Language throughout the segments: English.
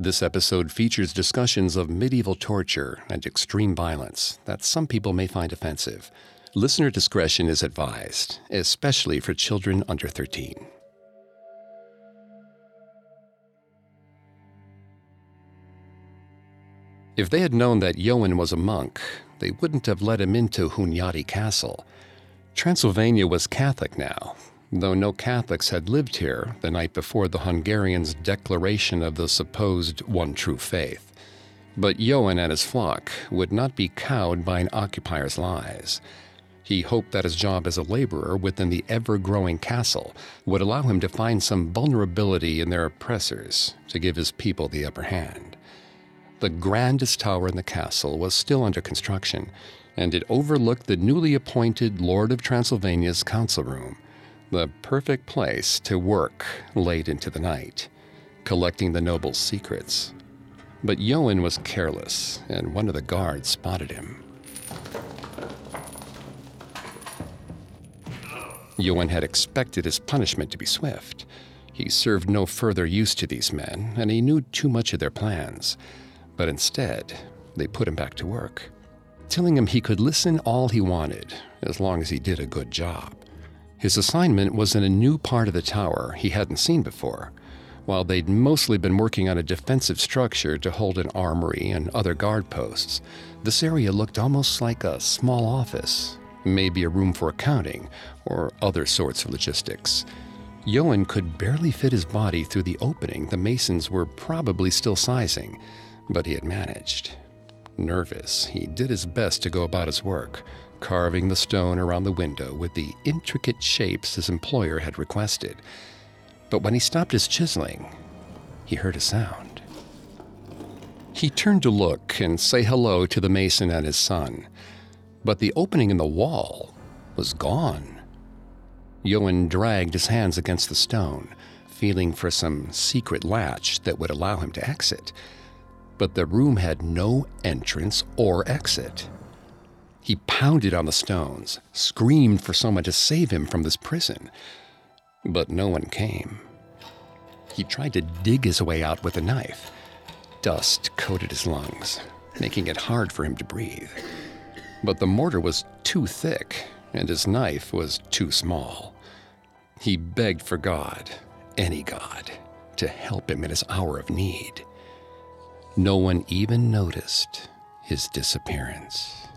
This episode features discussions of medieval torture and extreme violence that some people may find offensive. Listener discretion is advised, especially for children under 13. If they had known that Johan was a monk, they wouldn't have let him into Hunyadi Castle. Transylvania was Catholic now, though no Catholics had lived here the night before the Hungarians' declaration of the supposed one true faith. But Johan and his flock would not be cowed by an occupier's lies. He hoped that his job as a laborer within the ever growing castle would allow him to find some vulnerability in their oppressors to give his people the upper hand. The grandest tower in the castle was still under construction, and it overlooked the newly appointed Lord of Transylvania's council room, the perfect place to work late into the night, collecting the noble's secrets. But Johan was careless, and one of the guards spotted him. Johan had expected his punishment to be swift. He served no further use to these men, and he knew too much of their plans. But instead, they put him back to work, telling him he could listen all he wanted, as long as he did a good job. His assignment was in a new part of the tower he hadn't seen before. While they'd mostly been working on a defensive structure to hold an armory and other guard posts, this area looked almost like a small office, maybe a room for accounting, or other sorts of logistics. Johan could barely fit his body through the opening the masons were probably still sizing, but he had managed. Nervous, he did his best to go about his work, carving the stone around the window with the intricate shapes his employer had requested. But when he stopped his chiseling, he heard a sound. He turned to look and say hello to the mason and his son but the opening in the wall was gone. Johan dragged his hands against the stone, feeling for some secret latch that would allow him to exit. But the room had no entrance or exit. He pounded on the stones, screamed for someone to save him from this prison, but no one came. He tried to dig his way out with a knife. Dust coated his lungs, making it hard for him to breathe but the mortar was too thick and his knife was too small. He begged for God, any God, to help him in his hour of need. No one even noticed his disappearance.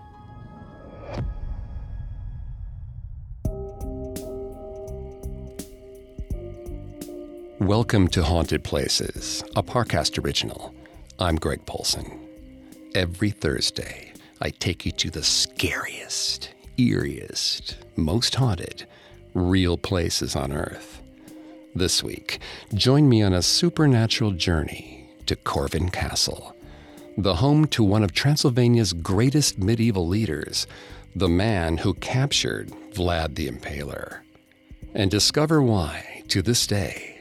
Welcome to Haunted Places, a Parcast original. I'm Greg Polcyn. Every Thursday, I take you to the scariest, eeriest, most haunted, real places on Earth. This week, join me on a supernatural journey to Corvin Castle, the home to one of Transylvania's greatest medieval leaders, the man who captured Vlad the Impaler, and discover why, to this day,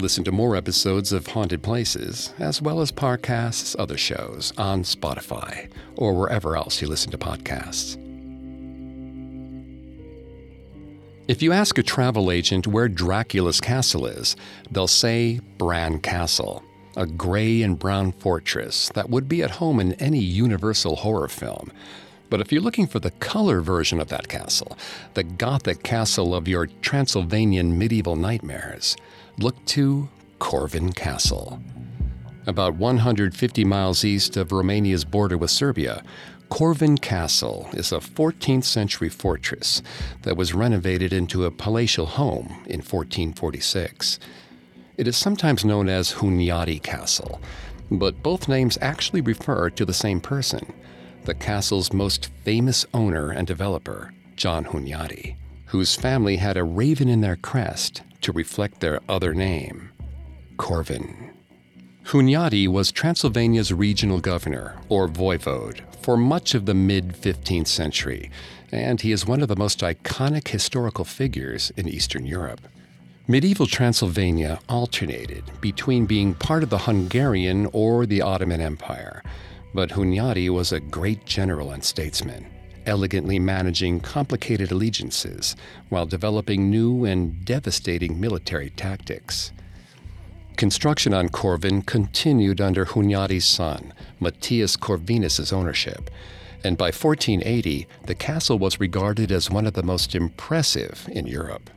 Listen to more episodes of Haunted Places, as well as Parcast's other shows on Spotify or wherever else you listen to podcasts. If you ask a travel agent where Dracula's castle is, they'll say Bran Castle, a gray and brown fortress that would be at home in any universal horror film. But if you're looking for the color version of that castle, the gothic castle of your Transylvanian medieval nightmares, look to Corvin Castle. About 150 miles east of Romania's border with Serbia, Corvin Castle is a 14th century fortress that was renovated into a palatial home in 1446. It is sometimes known as Hunyadi Castle, but both names actually refer to the same person, the castle's most famous owner and developer, John Hunyadi, whose family had a raven in their crest to reflect their other name, Corvin. Hunyadi was Transylvania's regional governor, or voivode, for much of the mid 15th century, and he is one of the most iconic historical figures in Eastern Europe. Medieval Transylvania alternated between being part of the Hungarian or the Ottoman Empire, but Hunyadi was a great general and statesman, elegantly managing complicated allegiances while developing new and devastating military tactics. Construction on Corvin continued under Hunyadi's son, Matthias Corvinus' ownership, and by 1480, the castle was regarded as one of the most impressive in Europe.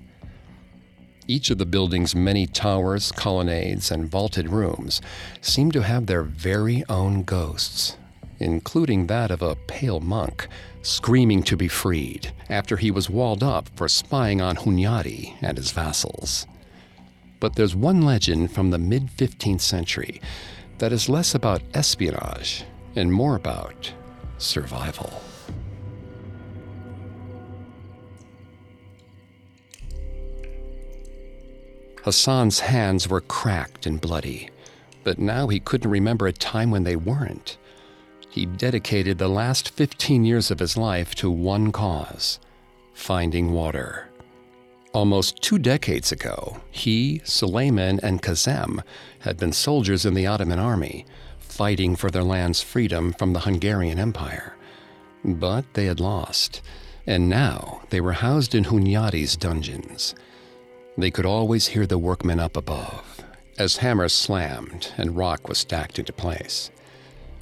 Each of the building's many towers, colonnades, and vaulted rooms seemed to have their very own ghosts, including that of a pale monk screaming to be freed after he was walled up for spying on Hunyadi and his vassals. But there's one legend from the mid 15th century that is less about espionage and more about survival. Hassan's hands were cracked and bloody, but now he couldn't remember a time when they weren't. He dedicated the last 15 years of his life to one cause finding water. Almost two decades ago, he, Suleiman, and Kazem had been soldiers in the Ottoman army, fighting for their land's freedom from the Hungarian Empire. But they had lost, and now they were housed in Hunyadi's dungeons. They could always hear the workmen up above, as hammers slammed and rock was stacked into place.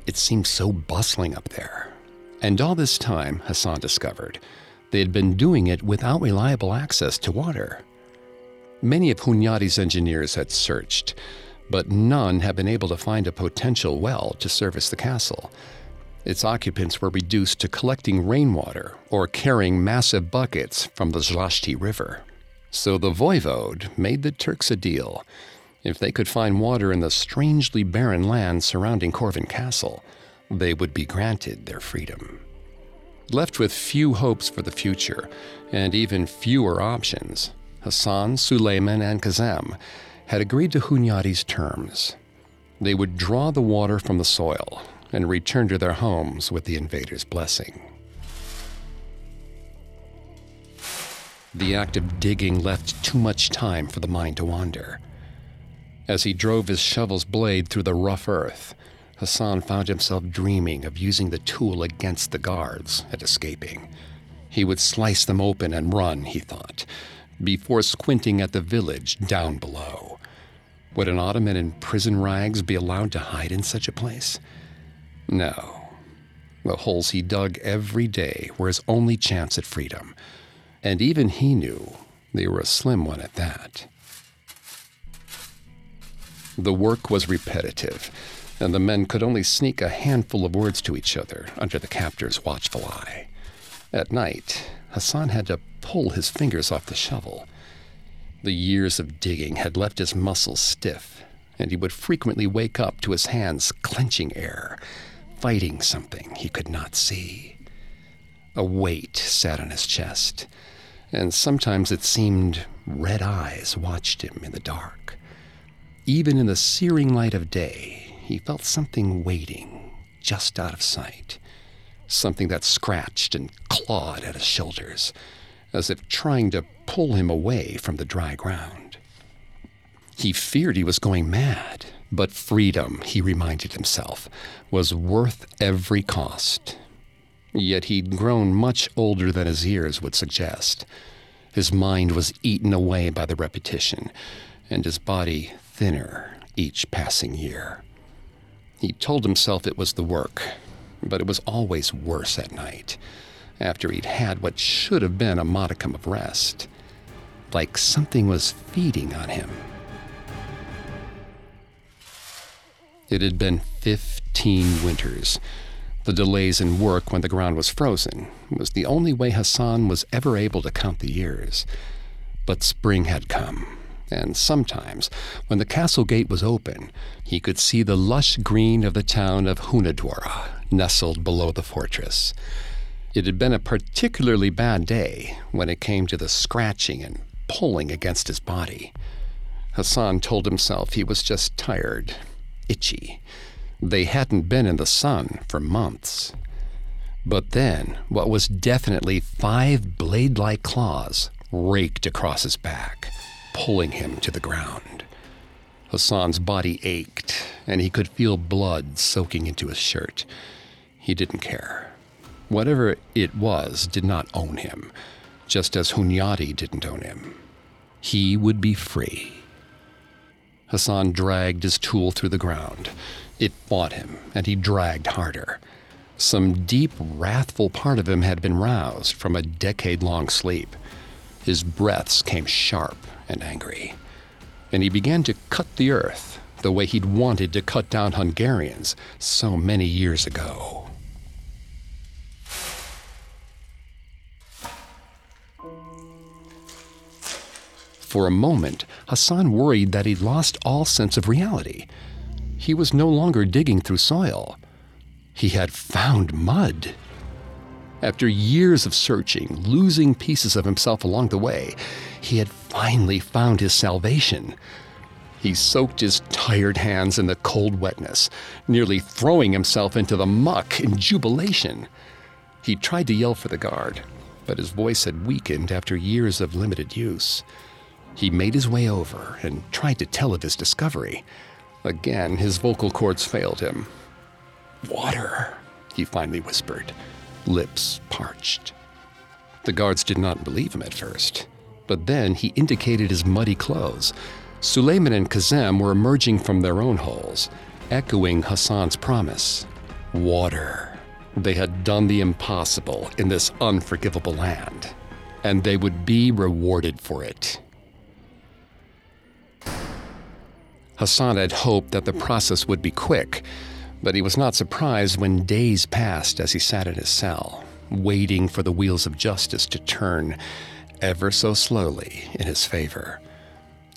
It seemed so bustling up there. And all this time, Hassan discovered, they had been doing it without reliable access to water. Many of Hunyadi's engineers had searched, but none had been able to find a potential well to service the castle. Its occupants were reduced to collecting rainwater or carrying massive buckets from the Zlashti River. So the voivode made the Turks a deal. If they could find water in the strangely barren land surrounding Corvin Castle, they would be granted their freedom. Left with few hopes for the future and even fewer options, Hassan, Suleiman, and Kazem had agreed to Hunyadi's terms. They would draw the water from the soil and return to their homes with the invader's blessing. The act of digging left too much time for the mind to wander. As he drove his shovel's blade through the rough earth, Hassan found himself dreaming of using the tool against the guards and escaping. He would slice them open and run, he thought, before squinting at the village down below. Would an Ottoman in prison rags be allowed to hide in such a place? No. The holes he dug every day were his only chance at freedom, and even he knew they were a slim one at that. The work was repetitive and the men could only sneak a handful of words to each other under the captor's watchful eye. At night, Hassan had to pull his fingers off the shovel. The years of digging had left his muscles stiff, and he would frequently wake up to his hands clenching air, fighting something he could not see. A weight sat on his chest, and sometimes it seemed red eyes watched him in the dark. Even in the searing light of day, he felt something waiting just out of sight. Something that scratched and clawed at his shoulders, as if trying to pull him away from the dry ground. He feared he was going mad, but freedom, he reminded himself, was worth every cost. Yet he'd grown much older than his years would suggest. His mind was eaten away by the repetition, and his body thinner each passing year. He told himself it was the work, but it was always worse at night, after he'd had what should have been a modicum of rest. Like something was feeding on him. It had been 15 winters. The delays in work when the ground was frozen was the only way Hassan was ever able to count the years. But spring had come, and sometimes, when the castle gate was open, he could see the lush green of the town of Hunedoara nestled below the fortress. It had been a particularly bad day when it came to the scratching and pulling against his body. Hassan told himself he was just tired, itchy. They hadn't been in the sun for months. But then, what was definitely five blade like claws raked across his back, pulling him to the ground. Hassan's body ached, and he could feel blood soaking into his shirt. He didn't care. Whatever it was did not own him, just as Hunyadi didn't own him. He would be free. Hassan dragged his tool through the ground. It fought him, and he dragged harder. Some deep, wrathful part of him had been roused from a decade long sleep. His breaths came sharp and angry, and he began to cut the earth the way he'd wanted to cut down Hungarians so many years ago. For a moment, Hassan worried that he'd lost all sense of reality. He was no longer digging through soil. He had found mud. After years of searching, losing pieces of himself along the way, he had finally found his salvation. He soaked his tired hands in the cold wetness, nearly throwing himself into the muck in jubilation. He tried to yell for the guard, but his voice had weakened after years of limited use. He made his way over and tried to tell of his discovery. Again, his vocal cords failed him. Water, he finally whispered, lips parched. The guards did not believe him at first, but then he indicated his muddy clothes. Suleiman and Kazem were emerging from their own holes, echoing Hassan's promise water. They had done the impossible in this unforgivable land, and they would be rewarded for it. Hassan had hoped that the process would be quick, but he was not surprised when days passed as he sat in his cell, waiting for the wheels of justice to turn ever so slowly in his favor.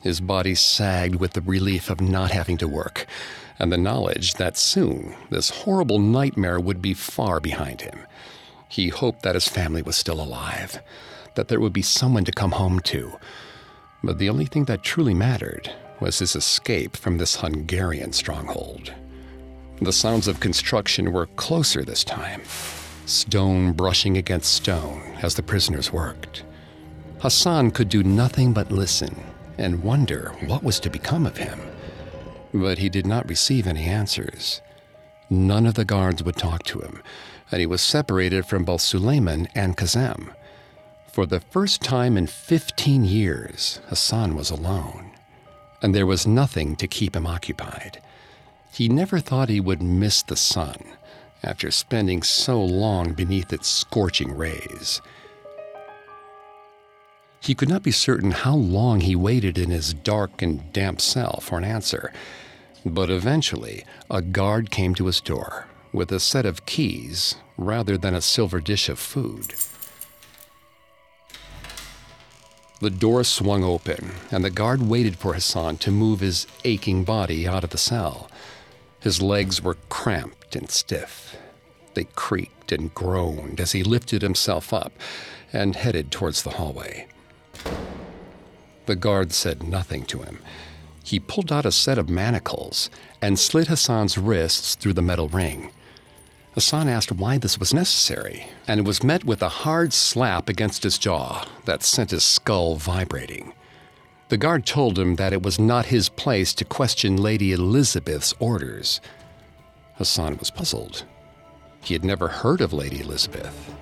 His body sagged with the relief of not having to work, and the knowledge that soon this horrible nightmare would be far behind him. He hoped that his family was still alive, that there would be someone to come home to. But the only thing that truly mattered was his escape from this Hungarian stronghold. The sounds of construction were closer this time, stone brushing against stone as the prisoners worked. Hassan could do nothing but listen and wonder what was to become of him. But he did not receive any answers. None of the guards would talk to him, and he was separated from both Suleiman and Kazem. For the first time in 15 years, Hassan was alone and there was nothing to keep him occupied. He never thought he would miss the sun after spending so long beneath its scorching rays. He could not be certain how long he waited in his dark and damp cell for an answer, but eventually a guard came to his door with a set of keys rather than a silver dish of food. The door swung open, and the guard waited for Hassan to move his aching body out of the cell. His legs were cramped and stiff. They creaked and groaned as he lifted himself up and headed towards the hallway. The guard said nothing to him. He pulled out a set of manacles and slit Hassan's wrists through the metal ring. Hassan asked why this was necessary, and it was met with a hard slap against his jaw that sent his skull vibrating. The guard told him that it was not his place to question Lady Elizabeth's orders. Hassan was puzzled. He had never heard of Lady Elizabeth.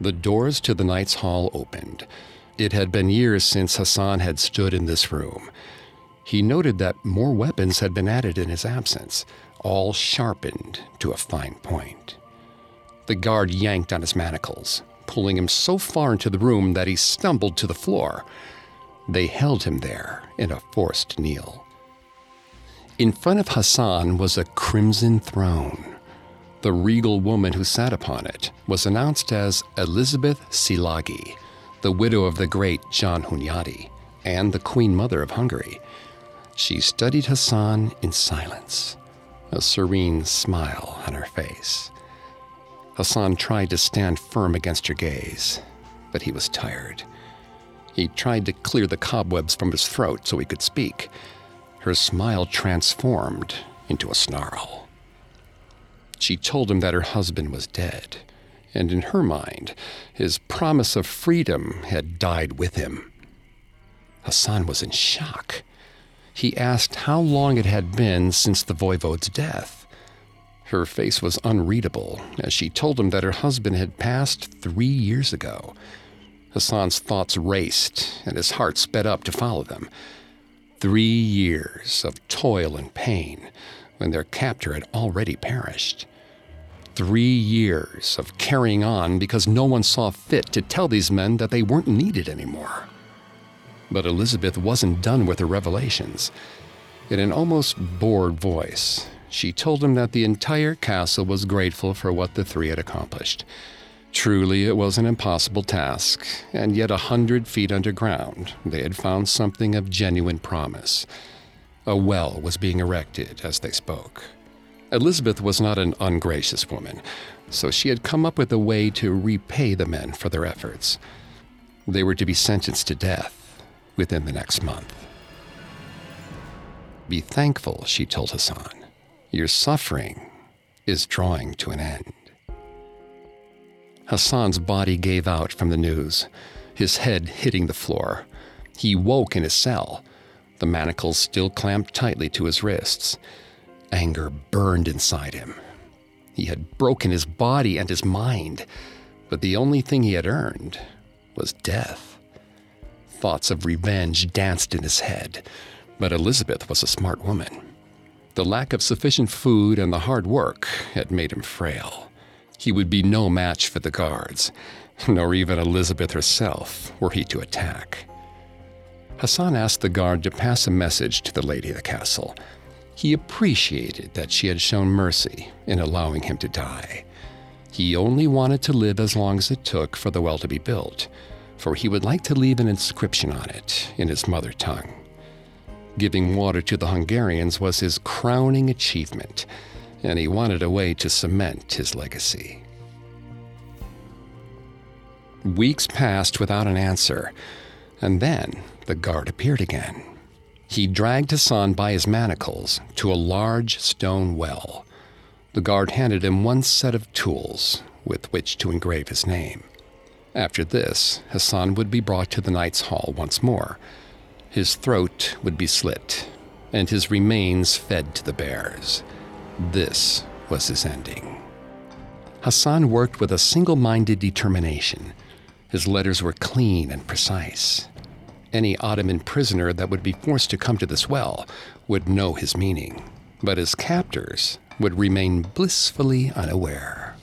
The doors to the Knight's Hall opened. It had been years since Hassan had stood in this room. He noted that more weapons had been added in his absence, all sharpened to a fine point. The guard yanked on his manacles, pulling him so far into the room that he stumbled to the floor. They held him there in a forced kneel. In front of Hassan was a crimson throne. The regal woman who sat upon it was announced as Elizabeth Szilágyi, the widow of the great John Hunyadi and the Queen Mother of Hungary. She studied Hassan in silence, a serene smile on her face. Hassan tried to stand firm against her gaze, but he was tired. He tried to clear the cobwebs from his throat so he could speak. Her smile transformed into a snarl. She told him that her husband was dead, and in her mind, his promise of freedom had died with him. Hassan was in shock. He asked how long it had been since the voivode's death. Her face was unreadable as she told him that her husband had passed three years ago. Hassan's thoughts raced and his heart sped up to follow them. Three years of toil and pain when their captor had already perished. Three years of carrying on because no one saw fit to tell these men that they weren't needed anymore. But Elizabeth wasn't done with her revelations. In an almost bored voice, she told him that the entire castle was grateful for what the three had accomplished. Truly, it was an impossible task, and yet a hundred feet underground, they had found something of genuine promise. A well was being erected as they spoke. Elizabeth was not an ungracious woman, so she had come up with a way to repay the men for their efforts. They were to be sentenced to death within the next month. Be thankful, she told Hassan. Your suffering is drawing to an end. Hassan's body gave out from the news, his head hitting the floor. He woke in his cell, the manacles still clamped tightly to his wrists. Anger burned inside him. He had broken his body and his mind, but the only thing he had earned was death. Thoughts of revenge danced in his head, but Elizabeth was a smart woman. The lack of sufficient food and the hard work had made him frail. He would be no match for the guards, nor even Elizabeth herself were he to attack. Hassan asked the guard to pass a message to the lady of the castle. He appreciated that she had shown mercy in allowing him to die. He only wanted to live as long as it took for the well to be built, for he would like to leave an inscription on it in his mother tongue. Giving water to the Hungarians was his crowning achievement, and he wanted a way to cement his legacy. Weeks passed without an answer, and then the guard appeared again. He dragged Hassan by his manacles to a large stone well. The guard handed him one set of tools with which to engrave his name. After this, Hassan would be brought to the Knight's Hall once more. His throat would be slit, and his remains fed to the bears. This was his ending. Hassan worked with a single minded determination. His letters were clean and precise. Any Ottoman prisoner that would be forced to come to this well would know his meaning, but his captors would remain blissfully unaware.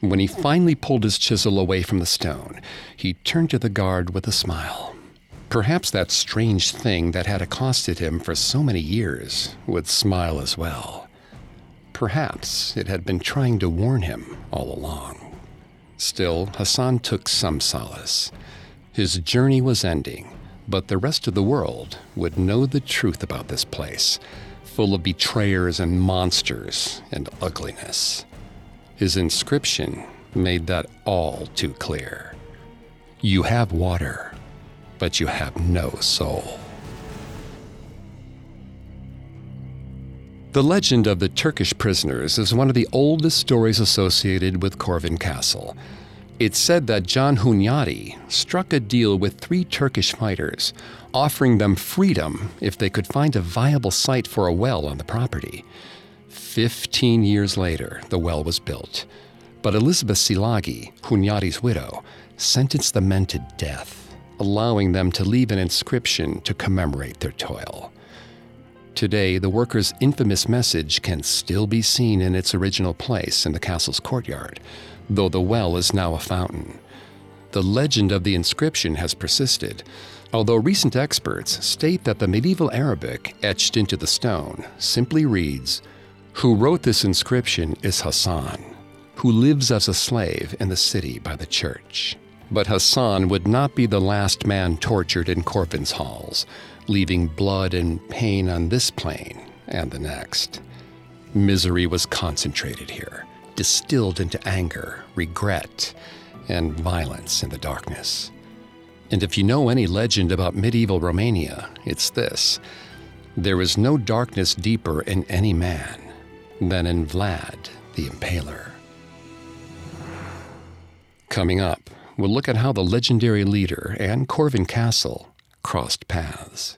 When he finally pulled his chisel away from the stone, he turned to the guard with a smile. Perhaps that strange thing that had accosted him for so many years would smile as well. Perhaps it had been trying to warn him all along. Still, Hassan took some solace. His journey was ending, but the rest of the world would know the truth about this place, full of betrayers and monsters and ugliness. His inscription made that all too clear. You have water, but you have no soul. The legend of the Turkish prisoners is one of the oldest stories associated with Corvin Castle. It's said that John Hunyadi struck a deal with three Turkish fighters, offering them freedom if they could find a viable site for a well on the property. Fifteen years later, the well was built. But Elizabeth Szilágyi, Hunyadi's widow, sentenced the men to death, allowing them to leave an inscription to commemorate their toil. Today, the workers' infamous message can still be seen in its original place in the castle's courtyard, though the well is now a fountain. The legend of the inscription has persisted, although recent experts state that the medieval Arabic etched into the stone simply reads, Who wrote this inscription is Hassan, who lives as a slave in the city by the church. But Hassan would not be the last man tortured in Corvin's halls, leaving blood and pain on this plane and the next. Misery was concentrated here, distilled into anger, regret, and violence in the darkness. And if you know any legend about medieval Romania, it's this there is no darkness deeper in any man than in Vlad the Impaler. Coming up, we'll look at how the legendary leader and Corvin Castle crossed paths.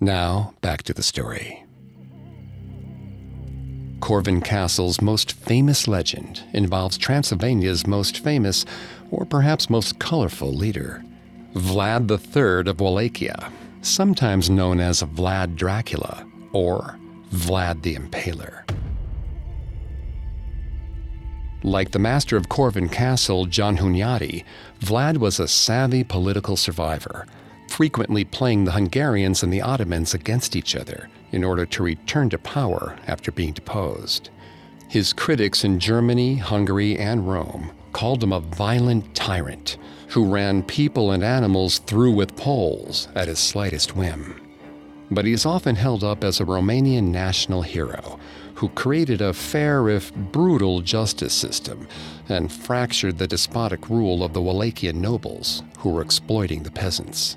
Now, back to the story. Corvin Castle's most famous legend involves Transylvania's most famous, or perhaps most colorful, leader. Vlad III of Wallachia, sometimes known as Vlad Dracula or Vlad the Impaler. Like the master of Corvin Castle, John Hunyadi, Vlad was a savvy political survivor, frequently playing the Hungarians and the Ottomans against each other in order to return to power after being deposed. His critics in Germany, Hungary, and Rome called him a violent tyrant who ran people and animals through with poles at his slightest whim. But he is often held up as a Romanian national hero who created a fair if brutal justice system and fractured the despotic rule of the Wallachian nobles who were exploiting the peasants.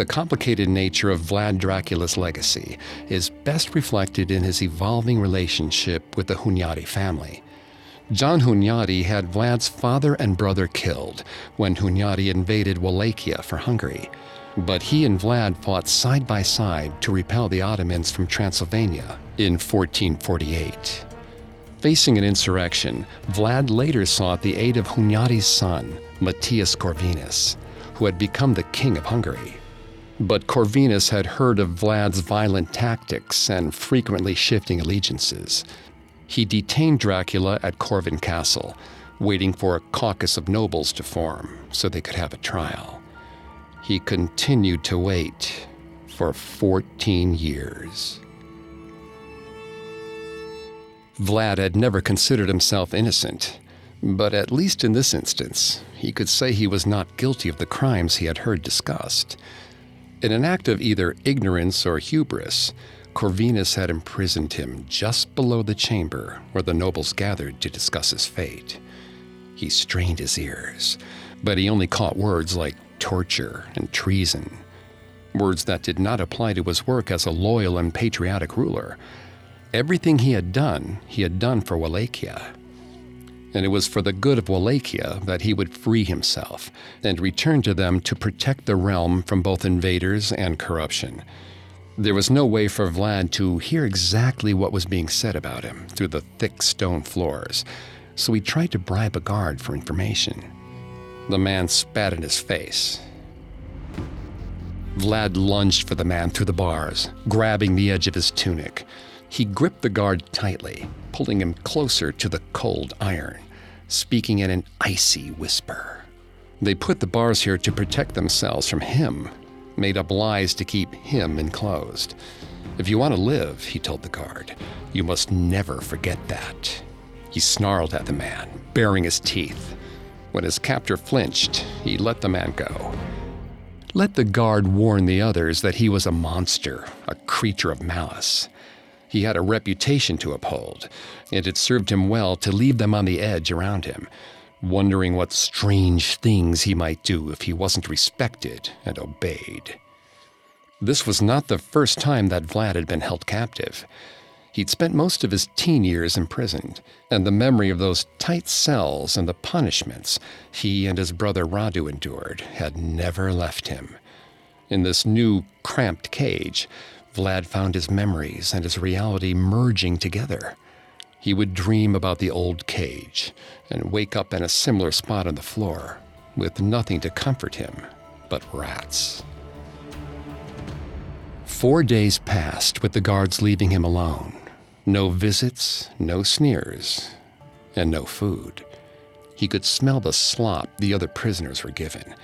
The complicated nature of Vlad Dracula's legacy is best reflected in his evolving relationship with the Hunyadi family John Hunyadi had Vlad's father and brother killed when Hunyadi invaded Wallachia for Hungary, but he and Vlad fought side by side to repel the Ottomans from Transylvania in 1448. Facing an insurrection, Vlad later sought the aid of Hunyadi's son, Matthias Corvinus, who had become the king of Hungary. But Corvinus had heard of Vlad's violent tactics and frequently shifting allegiances, he detained Dracula at Corvin Castle, waiting for a caucus of nobles to form so they could have a trial. He continued to wait for 14 years. Vlad had never considered himself innocent, but at least in this instance, he could say he was not guilty of the crimes he had heard discussed. In an act of either ignorance or hubris, Corvinus had imprisoned him just below the chamber where the nobles gathered to discuss his fate. He strained his ears, but he only caught words like torture and treason, words that did not apply to his work as a loyal and patriotic ruler. Everything he had done, he had done for Wallachia. And it was for the good of Wallachia that he would free himself and return to them to protect the realm from both invaders and corruption. There was no way for Vlad to hear exactly what was being said about him through the thick stone floors, so he tried to bribe a guard for information. The man spat in his face. Vlad lunged for the man through the bars, grabbing the edge of his tunic. He gripped the guard tightly, pulling him closer to the cold iron, speaking in an icy whisper. They put the bars here to protect themselves from him made up lies to keep him enclosed. If you want to live, he told the guard, you must never forget that. He snarled at the man, baring his teeth. When his captor flinched, he let the man go. Let the guard warn the others that he was a monster, a creature of malice. He had a reputation to uphold, and it served him well to leave them on the edge around him, wondering what strange things he might do if he wasn't respected and obeyed. This was not the first time that Vlad had been held captive. He'd spent most of his teen years imprisoned, and the memory of those tight cells and the punishments he and his brother Radu endured had never left him. In this new, cramped cage, Vlad found his memories and his reality merging together. He would dream about the old cage and wake up in a similar spot on the floor, with nothing to comfort him but rats. Four days passed with the guards leaving him alone. No visits, no sneers, and no food. He could smell the slop the other prisoners were given.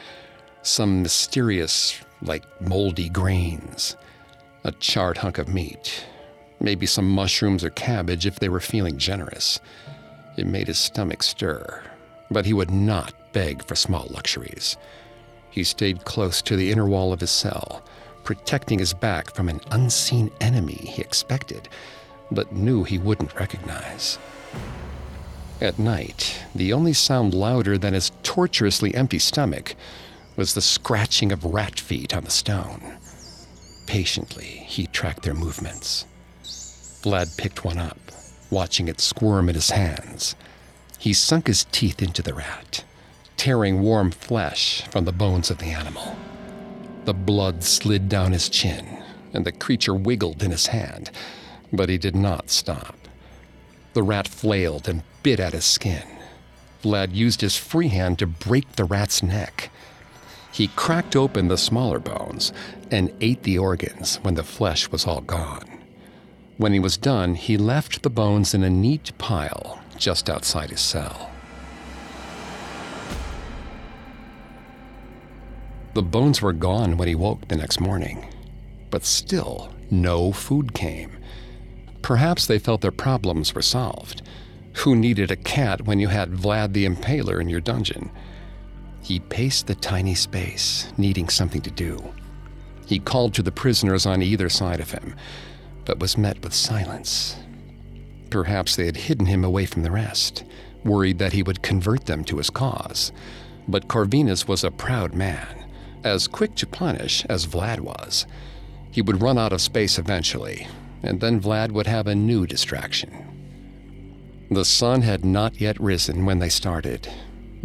Some mysterious, like moldy grains, a charred hunk of meat, maybe some mushrooms or cabbage if they were feeling generous. It made his stomach stir, but he would not beg for small luxuries. He stayed close to the inner wall of his cell, protecting his back from an unseen enemy he expected, but knew he wouldn't recognize. At night, the only sound louder than his torturously empty stomach was the scratching of rat feet on the stone. Patiently, he tracked their movements. Vlad picked one up, watching it squirm in his hands. He sunk his teeth into the rat, tearing warm flesh from the bones of the animal. The blood slid down his chin, and the creature wiggled in his hand, but he did not stop. The rat flailed and bit at his skin. Vlad used his free hand to break the rat's neck. He cracked open the smaller bones and ate the organs when the flesh was all gone. When he was done, he left the bones in a neat pile just outside his cell. The bones were gone when he woke the next morning, but still no food came. Perhaps they felt their problems were solved. Who needed a cat when you had Vlad the Impaler in your dungeon? He paced the tiny space, needing something to do. He called to the prisoners on either side of him, but was met with silence. Perhaps they had hidden him away from the rest, worried that he would convert them to his cause. But Corvinus was a proud man, as quick to punish as Vlad was. He would run out of space eventually, and then Vlad would have a new distraction. The sun had not yet risen when they started.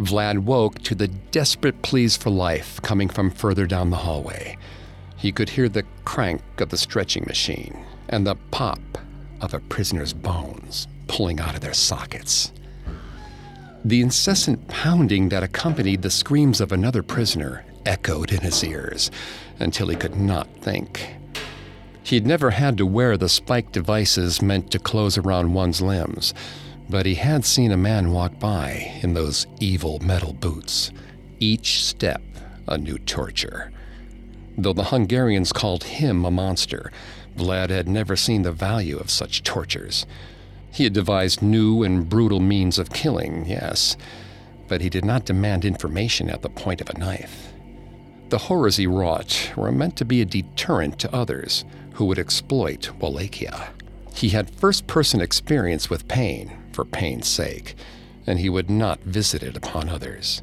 Vlad woke to the desperate pleas for life coming from further down the hallway. He could hear the crank of the stretching machine and the pop of a prisoner's bones pulling out of their sockets. The incessant pounding that accompanied the screams of another prisoner echoed in his ears until he could not think. He'd never had to wear the spiked devices meant to close around one's limbs, but he had seen a man walk by in those evil metal boots, each step a new torture. Though the Hungarians called him a monster, Vlad had never seen the value of such tortures. He had devised new and brutal means of killing, yes, but he did not demand information at the point of a knife. The horrors he wrought were meant to be a deterrent to others who would exploit Wallachia. He had first person experience with pain for pain's sake, and he would not visit it upon others.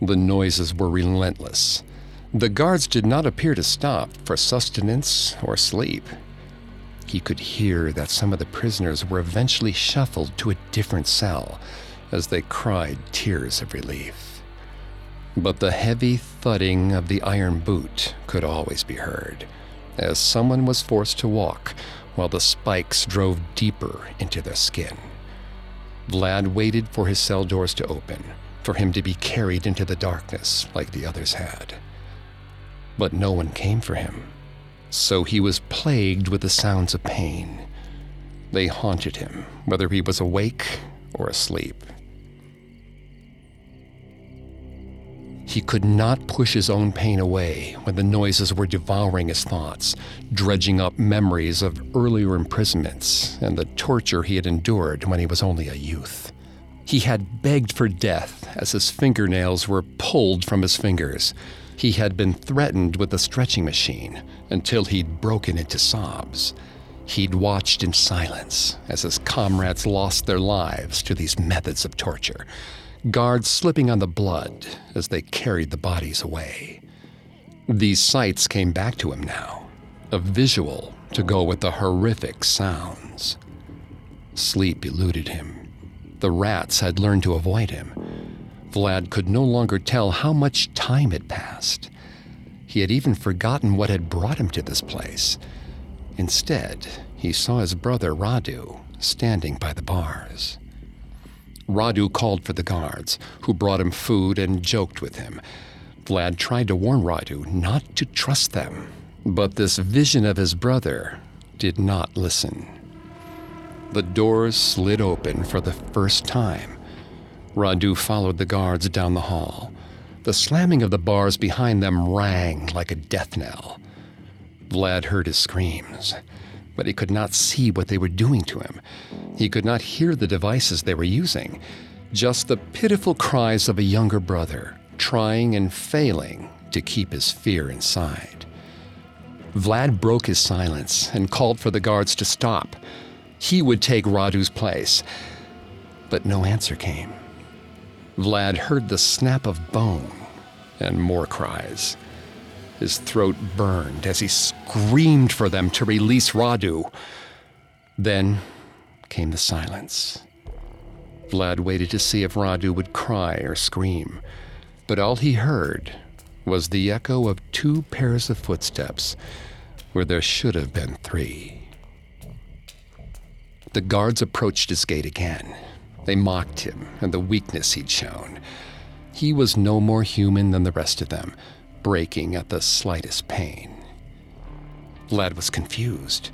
The noises were relentless. The guards did not appear to stop for sustenance or sleep. He could hear that some of the prisoners were eventually shuffled to a different cell as they cried tears of relief. But the heavy thudding of the iron boot could always be heard as someone was forced to walk while the spikes drove deeper into their skin. Vlad waited for his cell doors to open, for him to be carried into the darkness like the others had. But no one came for him, so he was plagued with the sounds of pain. They haunted him, whether he was awake or asleep. He could not push his own pain away when the noises were devouring his thoughts, dredging up memories of earlier imprisonments and the torture he had endured when he was only a youth. He had begged for death as his fingernails were pulled from his fingers. He had been threatened with the stretching machine until he'd broken into sobs. He'd watched in silence as his comrades lost their lives to these methods of torture guards slipping on the blood as they carried the bodies away. These sights came back to him now, a visual to go with the horrific sounds. Sleep eluded him. The rats had learned to avoid him. Vlad could no longer tell how much time had passed. He had even forgotten what had brought him to this place. Instead, he saw his brother Radu standing by the bars. Radu called for the guards, who brought him food and joked with him. Vlad tried to warn Radu not to trust them, but this vision of his brother did not listen. The doors slid open for the first time. Radu followed the guards down the hall. The slamming of the bars behind them rang like a death knell. Vlad heard his screams, but he could not see what they were doing to him. He could not hear the devices they were using, just the pitiful cries of a younger brother, trying and failing to keep his fear inside. Vlad broke his silence and called for the guards to stop. He would take Radu's place. But no answer came. Vlad heard the snap of bone and more cries. His throat burned as he screamed for them to release Radu. Then came the silence. Vlad waited to see if Radu would cry or scream, but all he heard was the echo of two pairs of footsteps where there should have been three. The guards approached his gate again. They mocked him and the weakness he'd shown. He was no more human than the rest of them, breaking at the slightest pain. Vlad was confused.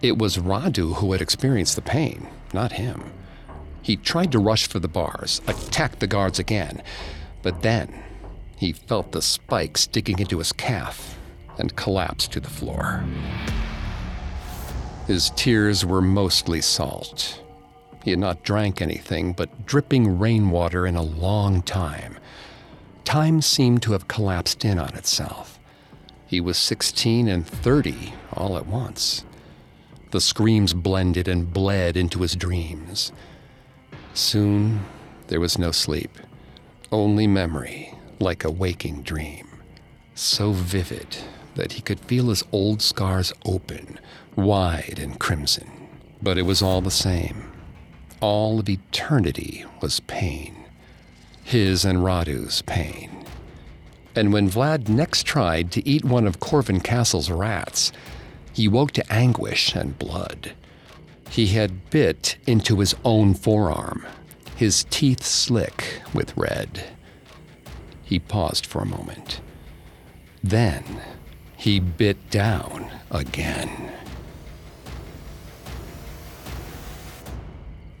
It was Radu who had experienced the pain, not him. He tried to rush for the bars, attack the guards again, but then he felt the spikes digging into his calf and collapsed to the floor. His tears were mostly salt. He had not drank anything but dripping rainwater in a long time. Time seemed to have collapsed in on itself. He was 16 and 30 all at once. The screams blended and bled into his dreams. Soon, there was no sleep, only memory, like a waking dream. So vivid that he could feel his old scars open, wide and crimson. But it was all the same. All of eternity was pain. His and Radu's pain. And when Vlad next tried to eat one of Corvin Castle's rats, he woke to anguish and blood. He had bit into his own forearm, his teeth slick with red. He paused for a moment. Then he bit down again.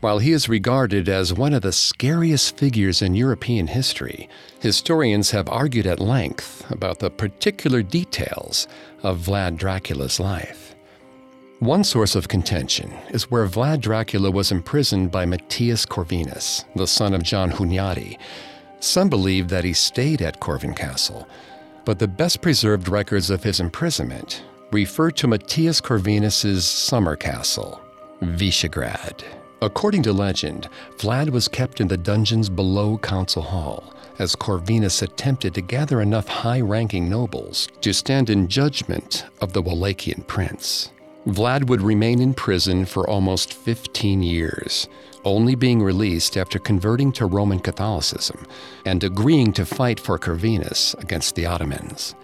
While he is regarded as one of the scariest figures in European history, historians have argued at length about the particular details of Vlad Dracula's life. One source of contention is where Vlad Dracula was imprisoned by Matthias Corvinus, the son of John Hunyadi. Some believe that he stayed at Corvin Castle, but the best preserved records of his imprisonment refer to Matthias Corvinus's summer castle, Visegrad. According to legend, Vlad was kept in the dungeons below Council Hall as Corvinus attempted to gather enough high ranking nobles to stand in judgment of the Wallachian prince. Vlad would remain in prison for almost 15 years, only being released after converting to Roman Catholicism and agreeing to fight for Corvinus against the Ottomans.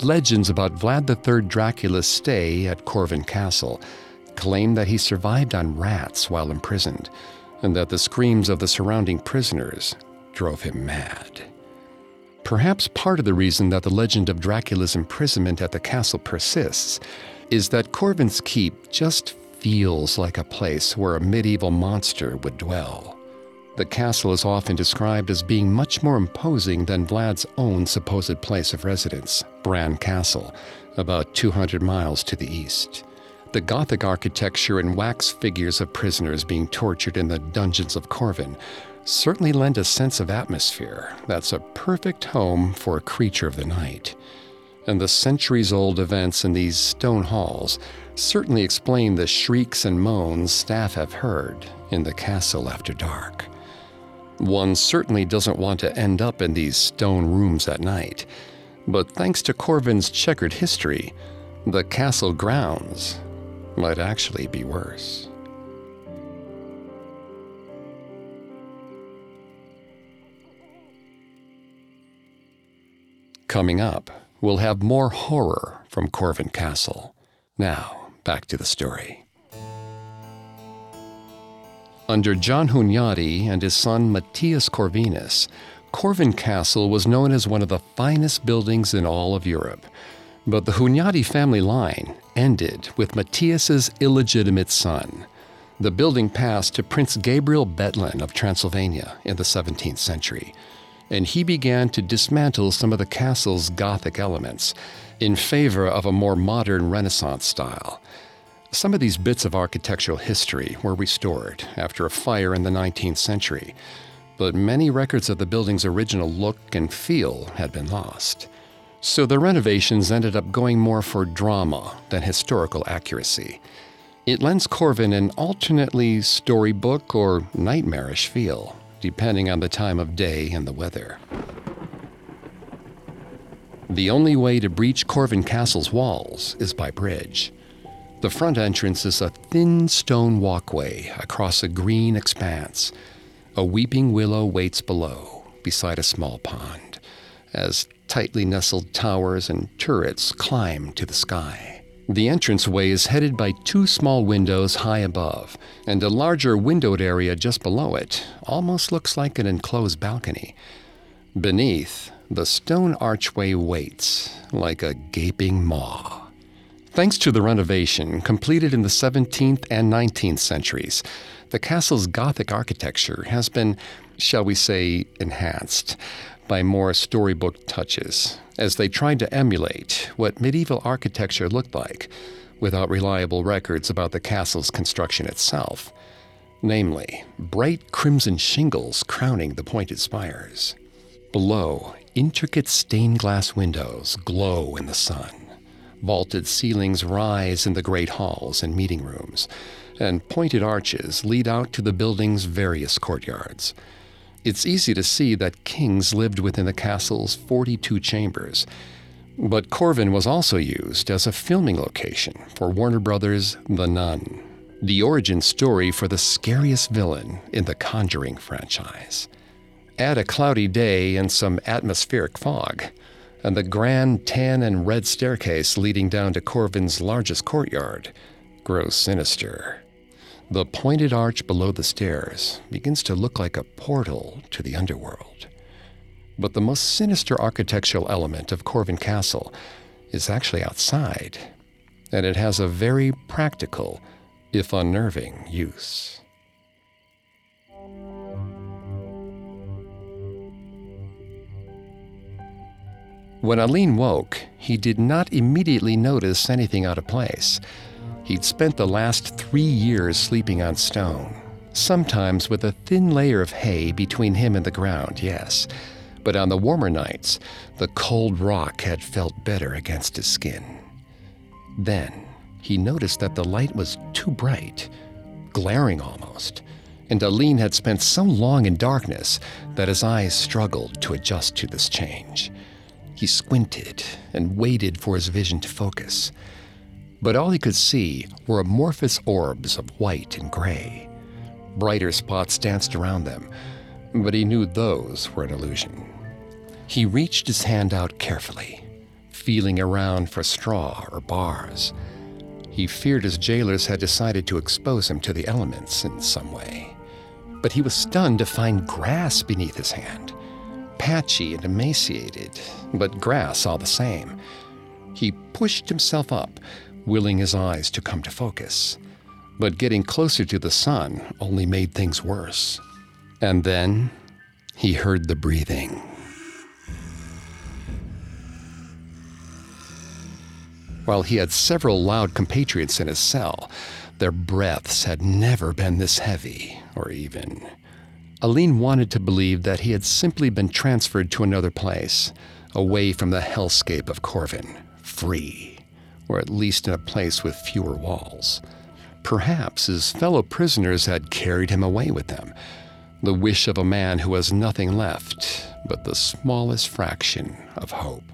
Legends about Vlad III Dracula's stay at Corvin Castle claim that he survived on rats while imprisoned, and that the screams of the surrounding prisoners drove him mad. Perhaps part of the reason that the legend of Dracula's imprisonment at the castle persists is that Corvin's Keep just feels like a place where a medieval monster would dwell. The castle is often described as being much more imposing than Vlad's own supposed place of residence, Bran Castle, about 200 miles to the east. The Gothic architecture and wax figures of prisoners being tortured in the dungeons of Corvin certainly lend a sense of atmosphere that's a perfect home for a creature of the night. And the centuries old events in these stone halls certainly explain the shrieks and moans staff have heard in the castle after dark. One certainly doesn't want to end up in these stone rooms at night, but thanks to Corvin's checkered history, the castle grounds might actually be worse. Coming up, we'll have more horror from Corvin Castle. Now, back to the story. Under John Hunyadi and his son Matthias Corvinus, Corvin Castle was known as one of the finest buildings in all of Europe. But the Hunyadi family line ended with Matthias's illegitimate son. The building passed to Prince Gabriel Bethlen of Transylvania in the 17th century, and he began to dismantle some of the castle's Gothic elements in favor of a more modern Renaissance style. Some of these bits of architectural history were restored after a fire in the 19th century, but many records of the building's original look and feel had been lost. So the renovations ended up going more for drama than historical accuracy. It lends Corvin an alternately storybook or nightmarish feel, depending on the time of day and the weather. The only way to breach Corvin Castle's walls is by bridge. The front entrance is a thin stone walkway across a green expanse. A weeping willow waits below, beside a small pond, as tightly nestled towers and turrets climb to the sky. The entranceway is headed by two small windows high above, and a larger windowed area just below it almost looks like an enclosed balcony. Beneath, the stone archway waits like a gaping maw. Thanks to the renovation completed in the 17th and 19th centuries, the castle's Gothic architecture has been, shall we say, enhanced by more storybook touches, as they tried to emulate what medieval architecture looked like without reliable records about the castle's construction itself, namely, bright crimson shingles crowning the pointed spires. Below, intricate stained glass windows glow in the sun. Vaulted ceilings rise in the great halls and meeting rooms, and pointed arches lead out to the building's various courtyards. It's easy to see that kings lived within the castle's 42 chambers, but Corvin was also used as a filming location for Warner Brothers' The Nun, the origin story for the scariest villain in the Conjuring franchise. Add a cloudy day and some atmospheric fog, and the grand tan and red staircase leading down to Corvin's largest courtyard grows sinister. The pointed arch below the stairs begins to look like a portal to the underworld. But the most sinister architectural element of Corvin Castle is actually outside, and it has a very practical, if unnerving, use. When Aline woke, he did not immediately notice anything out of place. He'd spent the last three years sleeping on stone, sometimes with a thin layer of hay between him and the ground, yes. But on the warmer nights, the cold rock had felt better against his skin. Then, he noticed that the light was too bright, glaring almost, and Aline had spent so long in darkness that his eyes struggled to adjust to this change. He squinted and waited for his vision to focus. But all he could see were amorphous orbs of white and gray. Brighter spots danced around them, but he knew those were an illusion. He reached his hand out carefully, feeling around for straw or bars. He feared his jailers had decided to expose him to the elements in some way. But he was stunned to find grass beneath his hand patchy and emaciated, but grass all the same. He pushed himself up, willing his eyes to come to focus. But getting closer to the sun only made things worse. And then he heard the breathing. While he had several loud compatriots in his cell, their breaths had never been this heavy or even. Aline wanted to believe that he had simply been transferred to another place, away from the hellscape of Corvin, free, or at least in a place with fewer walls. Perhaps his fellow prisoners had carried him away with them, the wish of a man who has nothing left but the smallest fraction of hope.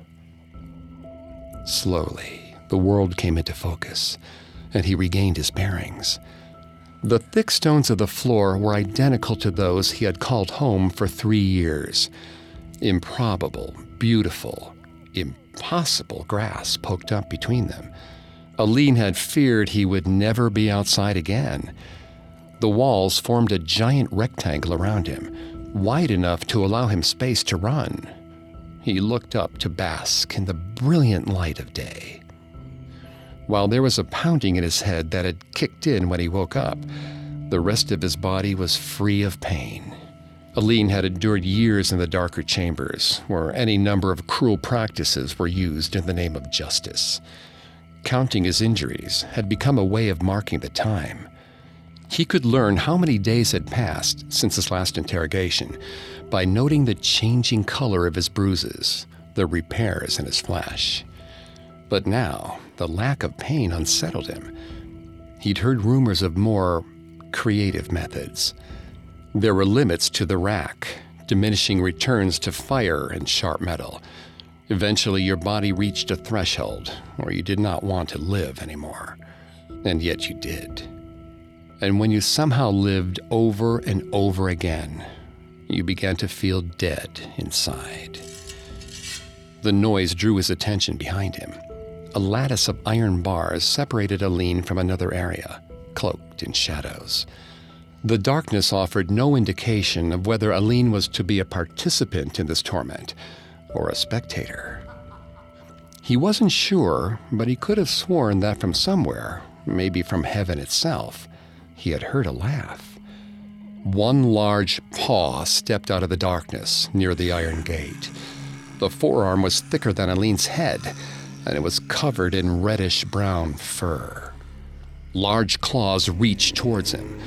Slowly, the world came into focus, and he regained his bearings. The thick stones of the floor were identical to those he had called home for three years. Improbable, beautiful, impossible grass poked up between them. Aline had feared he would never be outside again. The walls formed a giant rectangle around him, wide enough to allow him space to run. He looked up to bask in the brilliant light of day. While there was a pounding in his head that had kicked in when he woke up, the rest of his body was free of pain. Aline had endured years in the darker chambers, where any number of cruel practices were used in the name of justice. Counting his injuries had become a way of marking the time. He could learn how many days had passed since his last interrogation by noting the changing color of his bruises, the repairs in his flesh. But now, the lack of pain unsettled him. He'd heard rumors of more creative methods there were limits to the rack, diminishing returns to fire and sharp metal. Eventually, your body reached a threshold where you did not want to live anymore. And yet you did. And when you somehow lived over and over again, you began to feel dead inside. The noise drew his attention behind him. A lattice of iron bars separated Aline from another area, cloaked in shadows. The darkness offered no indication of whether Aline was to be a participant in this torment or a spectator. He wasn't sure, but he could have sworn that from somewhere, maybe from heaven itself, he had heard a laugh. One large paw stepped out of the darkness near the iron gate. The forearm was thicker than Aline's head, and it was covered in reddish brown fur. Large claws reached towards him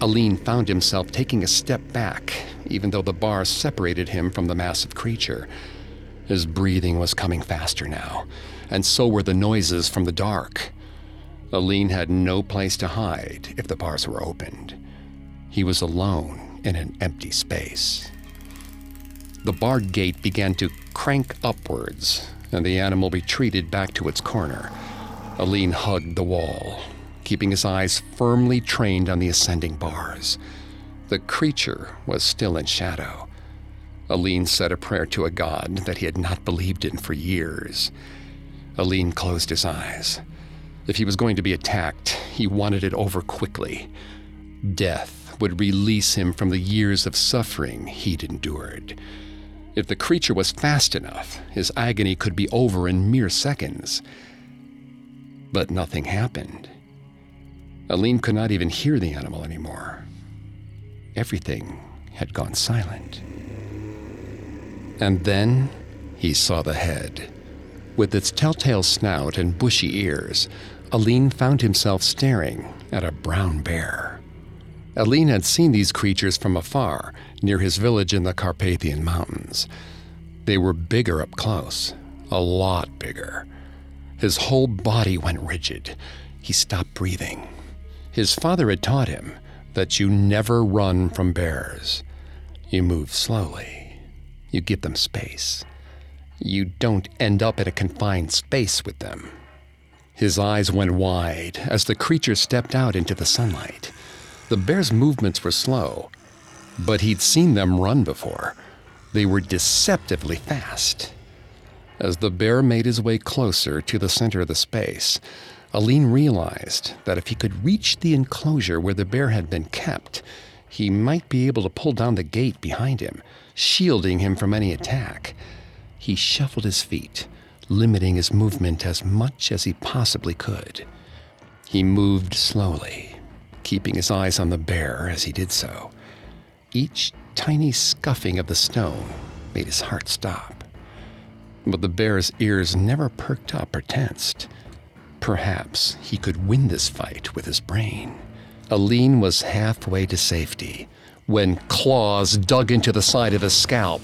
Aline found himself taking a step back, even though the bars separated him from the massive creature. His breathing was coming faster now, and so were the noises from the dark. Aline had no place to hide if the bars were opened. He was alone in an empty space. The barred gate began to crank upwards, and the animal retreated back to its corner. Aline hugged the wall, keeping his eyes firmly trained on the ascending bars. The creature was still in shadow. Aline said a prayer to a god that he had not believed in for years. Aline closed his eyes. If he was going to be attacked, he wanted it over quickly. Death would release him from the years of suffering he'd endured. If the creature was fast enough, his agony could be over in mere seconds. But nothing happened. Aline could not even hear the animal anymore. Everything had gone silent. And then he saw the head. With its telltale snout and bushy ears, Aline found himself staring at a brown bear. Aline had seen these creatures from afar, near his village in the Carpathian Mountains. They were bigger up close, a lot bigger. His whole body went rigid. He stopped breathing. His father had taught him that you never run from bears. You move slowly. You give them space. You don't end up in a confined space with them. His eyes went wide as the creature stepped out into the sunlight. The bear's movements were slow, but he'd seen them run before. They were deceptively fast. As the bear made his way closer to the center of the space, Aline realized that if he could reach the enclosure where the bear had been kept, he might be able to pull down the gate behind him, shielding him from any attack. He shuffled his feet, limiting his movement as much as he possibly could. He moved slowly, keeping his eyes on the bear as he did so. Each tiny scuffing of the stone made his heart stop. But the bear's ears never perked up or tensed. Perhaps he could win this fight with his brain. Aline was halfway to safety when claws dug into the side of his scalp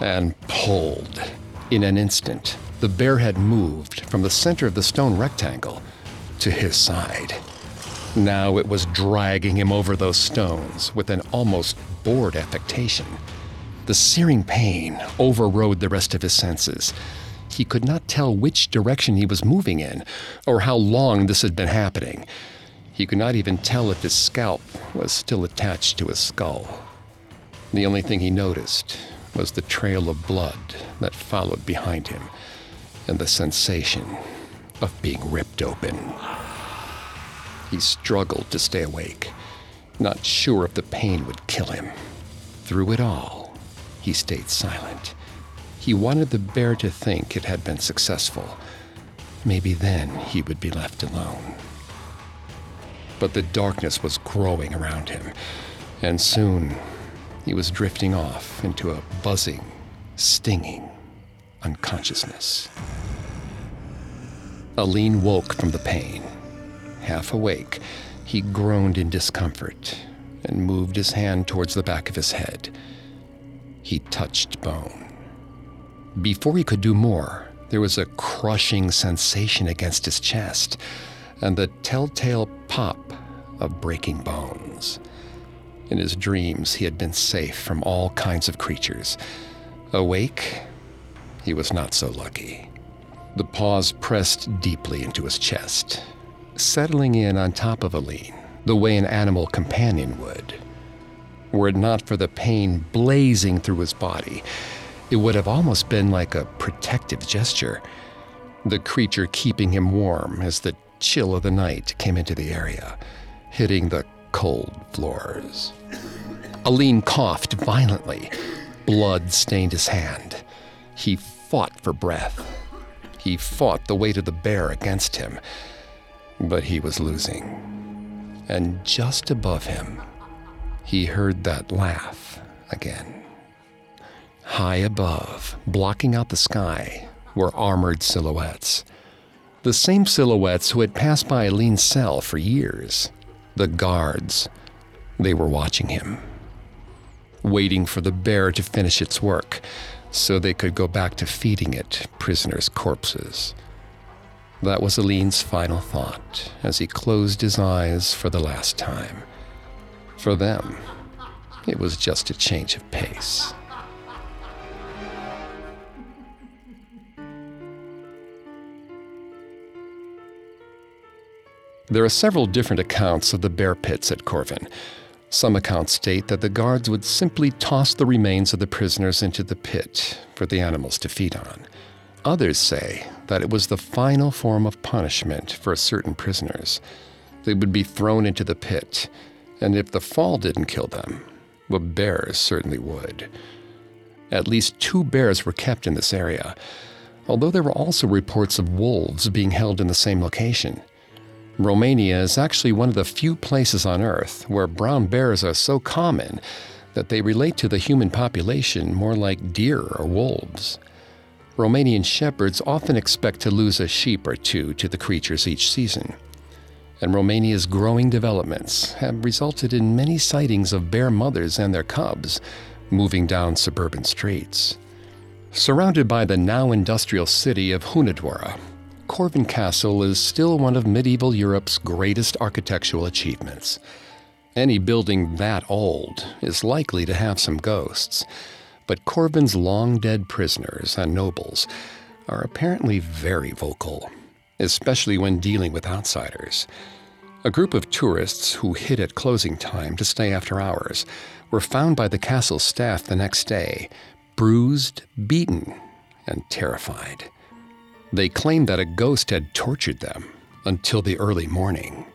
and pulled. In an instant, the bear had moved from the center of the stone rectangle to his side. Now it was dragging him over those stones with an almost bored affectation. The searing pain overrode the rest of his senses he could not tell which direction he was moving in or how long this had been happening. He could not even tell if his scalp was still attached to his skull. The only thing he noticed was the trail of blood that followed behind him. and the sensation of being ripped open. He struggled to stay awake, not sure if the pain would kill him. Through it all, he stayed silent. He wanted the bear to think it had been successful. Maybe then he would be left alone. But the darkness was growing around him, and soon he was drifting off into a buzzing, stinging unconsciousness. Aline woke from the pain. Half awake, he groaned in discomfort and moved his hand towards the back of his head. He touched bone. Before he could do more, there was a crushing sensation against his chest and the telltale pop of breaking bones. In his dreams, he had been safe from all kinds of creatures. Awake, he was not so lucky. The paws pressed deeply into his chest, settling in on top of Aline, the way an animal companion would. Were it not for the pain blazing through his body, it would have almost been like a protective gesture, the creature keeping him warm as the chill of the night came into the area, hitting the cold floors. Aline coughed violently. Blood stained his hand. He fought for breath. He fought the weight of the bear against him, but he was losing. And just above him, he heard that laugh again. High above, blocking out the sky, were armored silhouettes. The same silhouettes who had passed by Aline's cell for years. The guards. They were watching him, waiting for the bear to finish its work so they could go back to feeding it prisoners' corpses. That was Aline's final thought as he closed his eyes for the last time. For them, it was just a change of pace. There are several different accounts of the bear pits at Corvin. Some accounts state that the guards would simply toss the remains of the prisoners into the pit for the animals to feed on. Others say that it was the final form of punishment for certain prisoners. They would be thrown into the pit, and if the fall didn't kill them, well, bears certainly would. At least two bears were kept in this area, although there were also reports of wolves being held in the same location. Romania is actually one of the few places on Earth where brown bears are so common that they relate to the human population more like deer or wolves. Romanian shepherds often expect to lose a sheep or two to the creatures each season. And Romania's growing developments have resulted in many sightings of bear mothers and their cubs moving down suburban streets. Surrounded by the now industrial city of Hunedoara, Corvin Castle is still one of medieval Europe's greatest architectural achievements. Any building that old is likely to have some ghosts, but Corvin's long dead prisoners and nobles are apparently very vocal, especially when dealing with outsiders. A group of tourists who hid at closing time to stay after hours were found by the castle staff the next day, bruised, beaten, and terrified. They claimed that a ghost had tortured them until the early morning.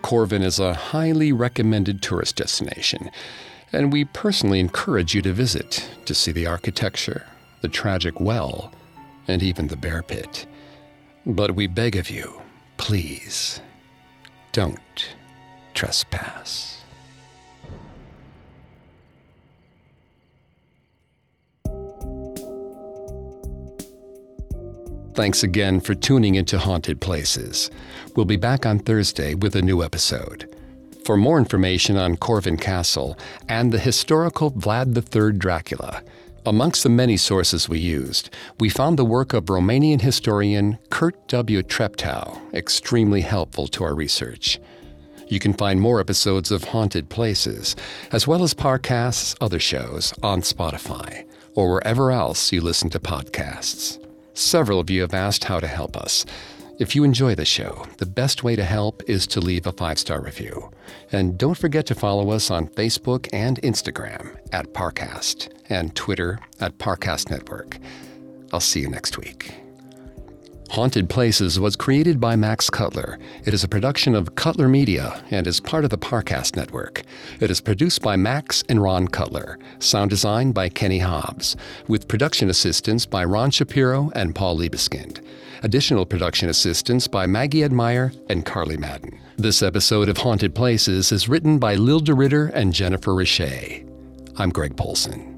Corvin is a highly recommended tourist destination, and we personally encourage you to visit to see the architecture, the tragic well, and even the bear pit. But we beg of you, please, don't trespass. Thanks again for tuning into Haunted Places. We'll be back on Thursday with a new episode. For more information on Corvin Castle and the historical Vlad III Dracula, amongst the many sources we used, we found the work of Romanian historian Kurt W. Treptow extremely helpful to our research. You can find more episodes of Haunted Places, as well as Parcast's other shows, on Spotify or wherever else you listen to podcasts. Several of you have asked how to help us. If you enjoy the show, the best way to help is to leave a five star review. And don't forget to follow us on Facebook and Instagram at Parcast and Twitter at Parcast Network. I'll see you next week. Haunted Places was created by Max Cutler. It is a production of Cutler Media and is part of the Parcast Network. It is produced by Max and Ron Cutler. Sound design by Kenny Hobbs, with production assistance by Ron Shapiro and Paul Liebeskind. Additional production assistance by Maggie Admire and Carly Madden. This episode of Haunted Places is written by Lil DeRitter and Jennifer Richey. I'm Greg Polcyn.